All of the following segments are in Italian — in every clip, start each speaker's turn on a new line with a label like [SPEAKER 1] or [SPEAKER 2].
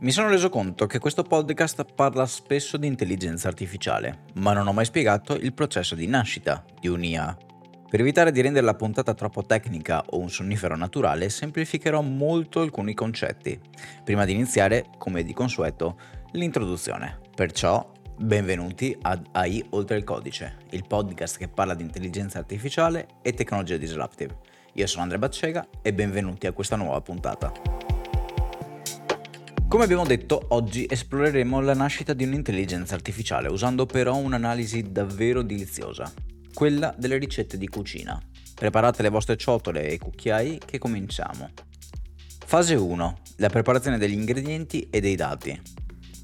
[SPEAKER 1] Mi sono reso conto che questo podcast parla spesso di intelligenza artificiale, ma non ho mai spiegato il processo di nascita di un'IA. Per evitare di rendere la puntata troppo tecnica o un sonnifero naturale, semplificherò molto alcuni concetti. Prima di iniziare, come di consueto, l'introduzione. Perciò, benvenuti ad AI Oltre il Codice, il podcast che parla di intelligenza artificiale e tecnologia disruptive. Io sono Andrea Baccega e benvenuti a questa nuova puntata. Come abbiamo detto, oggi esploreremo la nascita di un'intelligenza artificiale usando però un'analisi davvero deliziosa, quella delle ricette di cucina. Preparate le vostre ciotole e cucchiai che cominciamo. Fase 1. La preparazione degli ingredienti e dei dati.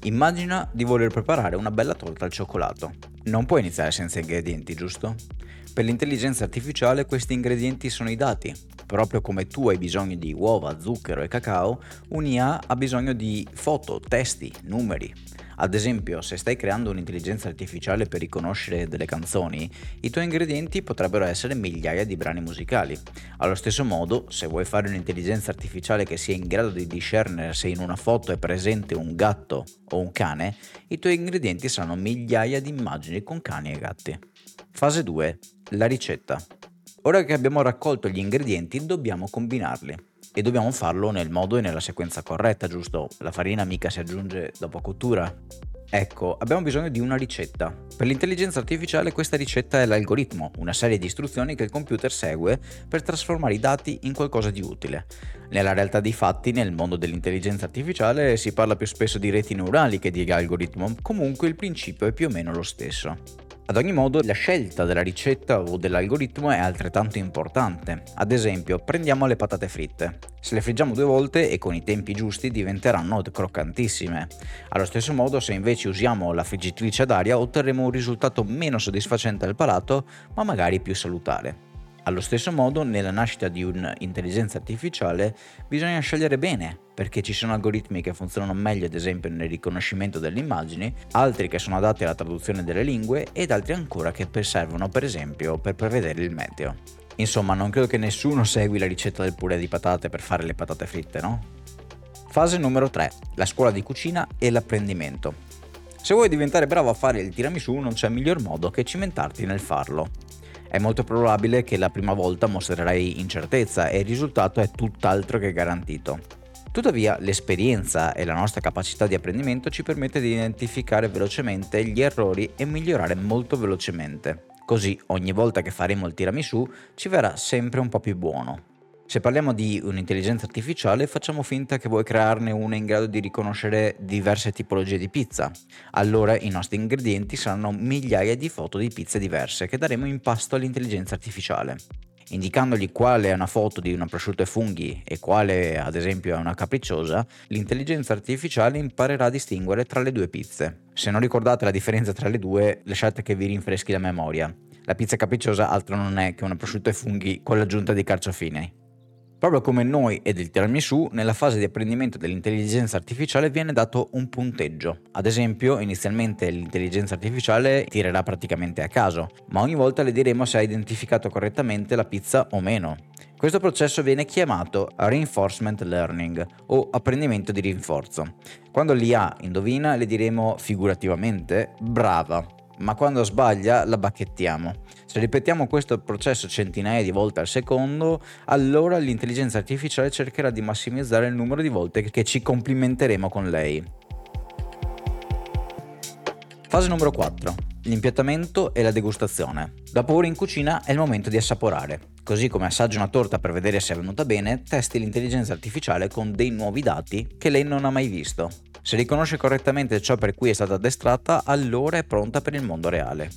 [SPEAKER 1] Immagina di voler preparare una bella torta al cioccolato. Non puoi iniziare senza ingredienti, giusto? Per l'intelligenza artificiale questi ingredienti sono i dati. Proprio come tu hai bisogno di uova, zucchero e cacao, un'IA ha bisogno di foto, testi, numeri. Ad esempio, se stai creando un'intelligenza artificiale per riconoscere delle canzoni, i tuoi ingredienti potrebbero essere migliaia di brani musicali. Allo stesso modo, se vuoi fare un'intelligenza artificiale che sia in grado di discernere se in una foto è presente un gatto o un cane, i tuoi ingredienti saranno migliaia di immagini con cani e gatti. Fase 2 la ricetta. Ora che abbiamo raccolto gli ingredienti dobbiamo combinarli e dobbiamo farlo nel modo e nella sequenza corretta, giusto? La farina mica si aggiunge dopo cottura. Ecco, abbiamo bisogno di una ricetta. Per l'intelligenza artificiale questa ricetta è l'algoritmo, una serie di istruzioni che il computer segue per trasformare i dati in qualcosa di utile. Nella realtà dei fatti, nel mondo dell'intelligenza artificiale, si parla più spesso di reti neurali che di algoritmo, comunque il principio è più o meno lo stesso. Ad ogni modo, la scelta della ricetta o dell'algoritmo è altrettanto importante. Ad esempio, prendiamo le patate fritte. Se le friggiamo due volte e con i tempi giusti diventeranno croccantissime. Allo stesso modo, se invece usiamo la friggitrice ad aria, otterremo un risultato meno soddisfacente al palato, ma magari più salutare. Allo stesso modo, nella nascita di un'intelligenza artificiale bisogna scegliere bene, perché ci sono algoritmi che funzionano meglio ad esempio nel riconoscimento delle immagini, altri che sono adatti alla traduzione delle lingue ed altri ancora che servono per esempio per prevedere il meteo. Insomma, non credo che nessuno segui la ricetta del purè di patate per fare le patate fritte, no? Fase numero 3. La scuola di cucina e l'apprendimento. Se vuoi diventare bravo a fare il tiramisù non c'è miglior modo che cimentarti nel farlo è molto probabile che la prima volta mostrerai incertezza e il risultato è tutt'altro che garantito. Tuttavia l'esperienza e la nostra capacità di apprendimento ci permette di identificare velocemente gli errori e migliorare molto velocemente. Così ogni volta che faremo il tiramisù ci verrà sempre un po' più buono. Se parliamo di un'intelligenza artificiale, facciamo finta che vuoi crearne una in grado di riconoscere diverse tipologie di pizza. Allora i nostri ingredienti saranno migliaia di foto di pizze diverse che daremo in pasto all'intelligenza artificiale. Indicandogli quale è una foto di una prosciutto e funghi e quale ad esempio è una capricciosa, l'intelligenza artificiale imparerà a distinguere tra le due pizze. Se non ricordate la differenza tra le due, lasciate che vi rinfreschi la memoria. La pizza capricciosa altro non è che una prosciutto e funghi con l'aggiunta di carciofini. Proprio come noi ed il tiramisù, nella fase di apprendimento dell'intelligenza artificiale viene dato un punteggio. Ad esempio, inizialmente l'intelligenza artificiale tirerà praticamente a caso, ma ogni volta le diremo se ha identificato correttamente la pizza o meno. Questo processo viene chiamato reinforcement learning o apprendimento di rinforzo. Quando l'IA indovina le diremo figurativamente brava, ma quando sbaglia la bacchettiamo. Se ripetiamo questo processo centinaia di volte al secondo, allora l'intelligenza artificiale cercherà di massimizzare il numero di volte che ci complimenteremo con lei. Fase numero 4. L'impiattamento e la degustazione. Dopo ore in cucina è il momento di assaporare. Così come assaggia una torta per vedere se è venuta bene, testi l'intelligenza artificiale con dei nuovi dati che lei non ha mai visto. Se riconosce correttamente ciò per cui è stata addestrata, allora è pronta per il mondo reale.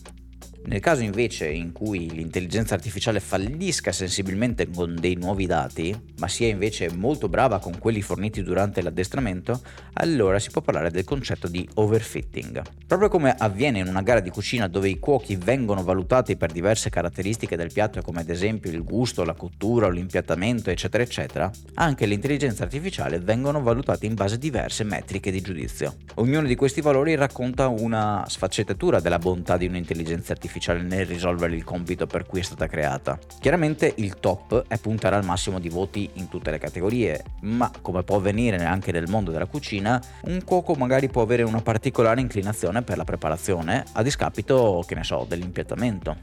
[SPEAKER 1] Nel caso invece in cui l'intelligenza artificiale fallisca sensibilmente con dei nuovi dati, ma sia invece molto brava con quelli forniti durante l'addestramento, allora si può parlare del concetto di overfitting. Proprio come avviene in una gara di cucina dove i cuochi vengono valutati per diverse caratteristiche del piatto come ad esempio il gusto, la cottura l'impiattamento eccetera eccetera, anche l'intelligenza artificiale vengono valutate in base a diverse metriche di giudizio. Ognuno di questi valori racconta una sfaccettatura della bontà di un'intelligenza artificiale artificiale nel risolvere il compito per cui è stata creata. Chiaramente il top è puntare al massimo di voti in tutte le categorie, ma come può avvenire anche nel mondo della cucina, un cuoco magari può avere una particolare inclinazione per la preparazione a discapito, che ne so, dell'impiattamento.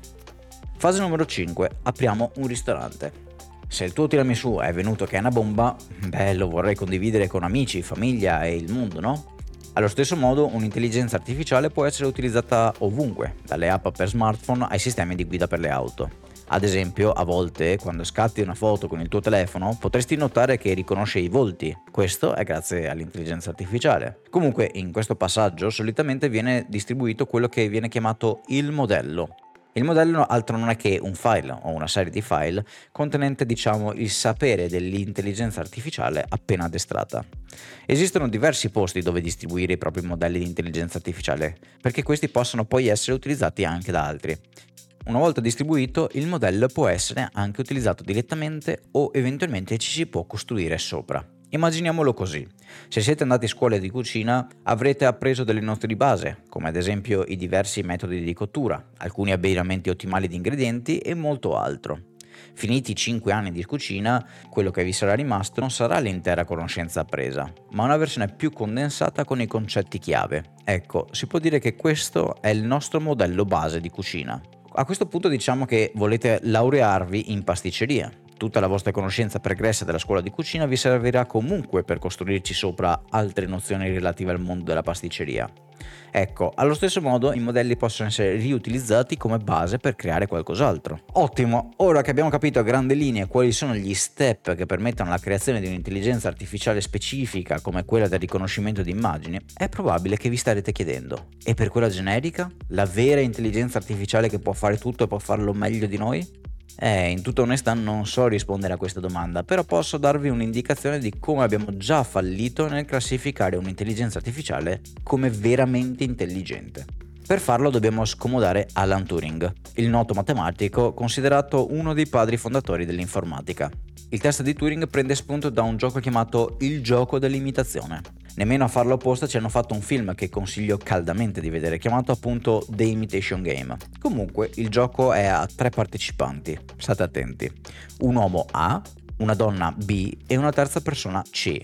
[SPEAKER 1] Fase numero 5. Apriamo un ristorante. Se il tuo tiramisù è venuto che è una bomba, beh, lo vorrei condividere con amici, famiglia e il mondo, no? Allo stesso modo, un'intelligenza artificiale può essere utilizzata ovunque, dalle app per smartphone ai sistemi di guida per le auto. Ad esempio, a volte, quando scatti una foto con il tuo telefono, potresti notare che riconosce i volti. Questo è grazie all'intelligenza artificiale. Comunque, in questo passaggio solitamente viene distribuito quello che viene chiamato il modello, il modello altro non è che un file o una serie di file contenente diciamo il sapere dell'intelligenza artificiale appena addestrata. Esistono diversi posti dove distribuire i propri modelli di intelligenza artificiale perché questi possono poi essere utilizzati anche da altri. Una volta distribuito, il modello può essere anche utilizzato direttamente o eventualmente ci si può costruire sopra. Immaginiamolo così. Se siete andati a scuola di cucina avrete appreso delle nozioni di base, come ad esempio i diversi metodi di cottura, alcuni abbinamenti ottimali di ingredienti e molto altro. Finiti i 5 anni di cucina, quello che vi sarà rimasto non sarà l'intera conoscenza appresa, ma una versione più condensata con i concetti chiave. Ecco, si può dire che questo è il nostro modello base di cucina. A questo punto diciamo che volete laurearvi in pasticceria, Tutta la vostra conoscenza pregressa della scuola di cucina vi servirà comunque per costruirci sopra altre nozioni relative al mondo della pasticceria. Ecco, allo stesso modo i modelli possono essere riutilizzati come base per creare qualcos'altro. Ottimo, ora che abbiamo capito a grandi linee quali sono gli step che permettono la creazione di un'intelligenza artificiale specifica come quella del riconoscimento di immagini, è probabile che vi starete chiedendo, e per quella generica? La vera intelligenza artificiale che può fare tutto e può farlo meglio di noi? Eh, in tutta onestà non so rispondere a questa domanda, però posso darvi un'indicazione di come abbiamo già fallito nel classificare un'intelligenza artificiale come veramente intelligente. Per farlo dobbiamo scomodare Alan Turing, il noto matematico considerato uno dei padri fondatori dell'informatica. Il test di Turing prende spunto da un gioco chiamato Il gioco dell'imitazione. Nemmeno a farlo apposta ci hanno fatto un film che consiglio caldamente di vedere, chiamato appunto The Imitation Game. Comunque, il gioco è a tre partecipanti, state attenti. Un uomo A, una donna B e una terza persona C.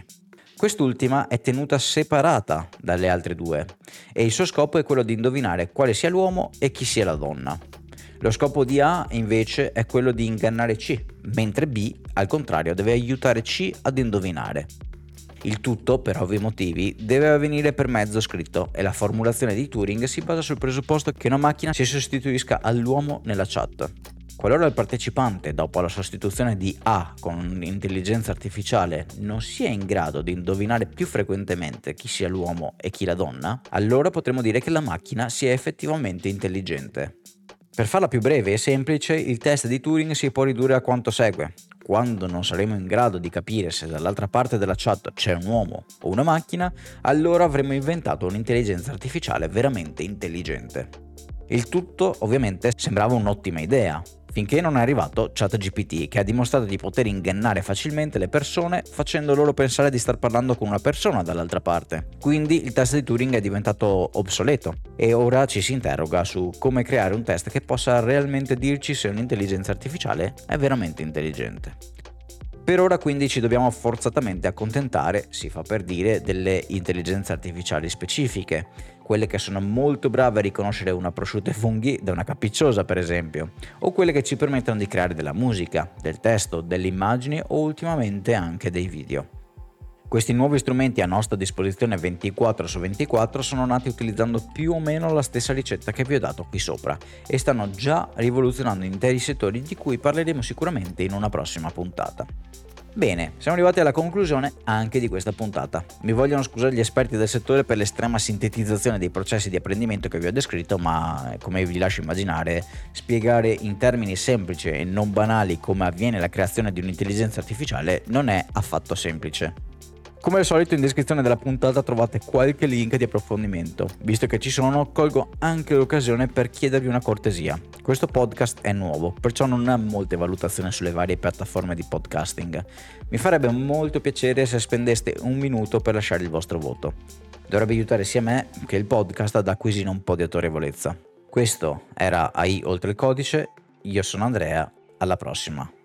[SPEAKER 1] Quest'ultima è tenuta separata dalle altre due e il suo scopo è quello di indovinare quale sia l'uomo e chi sia la donna. Lo scopo di A invece è quello di ingannare C, mentre B, al contrario, deve aiutare C ad indovinare. Il tutto, per ovvi motivi, deve avvenire per mezzo scritto e la formulazione di Turing si basa sul presupposto che una macchina si sostituisca all'uomo nella chat. Qualora il partecipante, dopo la sostituzione di A con un'intelligenza artificiale, non sia in grado di indovinare più frequentemente chi sia l'uomo e chi la donna, allora potremo dire che la macchina sia effettivamente intelligente. Per farla più breve e semplice, il test di Turing si può ridurre a quanto segue quando non saremo in grado di capire se dall'altra parte della chat c'è un uomo o una macchina, allora avremo inventato un'intelligenza artificiale veramente intelligente. Il tutto ovviamente sembrava un'ottima idea, finché non è arrivato ChatGPT che ha dimostrato di poter ingannare facilmente le persone facendo loro pensare di star parlando con una persona dall'altra parte. Quindi il test di Turing è diventato obsoleto e ora ci si interroga su come creare un test che possa realmente dirci se un'intelligenza artificiale è veramente intelligente. Per ora quindi ci dobbiamo forzatamente accontentare, si fa per dire, delle intelligenze artificiali specifiche, quelle che sono molto brave a riconoscere una prosciutta e funghi da una capricciosa per esempio, o quelle che ci permettono di creare della musica, del testo, delle immagini o ultimamente anche dei video. Questi nuovi strumenti a nostra disposizione 24 su 24 sono nati utilizzando più o meno la stessa ricetta che vi ho dato qui sopra e stanno già rivoluzionando interi settori di cui parleremo sicuramente in una prossima puntata. Bene, siamo arrivati alla conclusione anche di questa puntata. Mi vogliono scusare gli esperti del settore per l'estrema sintetizzazione dei processi di apprendimento che vi ho descritto, ma come vi lascio immaginare, spiegare in termini semplici e non banali come avviene la creazione di un'intelligenza artificiale non è affatto semplice. Come al solito in descrizione della puntata trovate qualche link di approfondimento. Visto che ci sono, colgo anche l'occasione per chiedervi una cortesia. Questo podcast è nuovo, perciò non ha molte valutazioni sulle varie piattaforme di podcasting. Mi farebbe molto piacere se spendeste un minuto per lasciare il vostro voto. Dovrebbe aiutare sia me che il podcast ad acquisire un po' di autorevolezza. Questo era AI oltre il codice, io sono Andrea, alla prossima.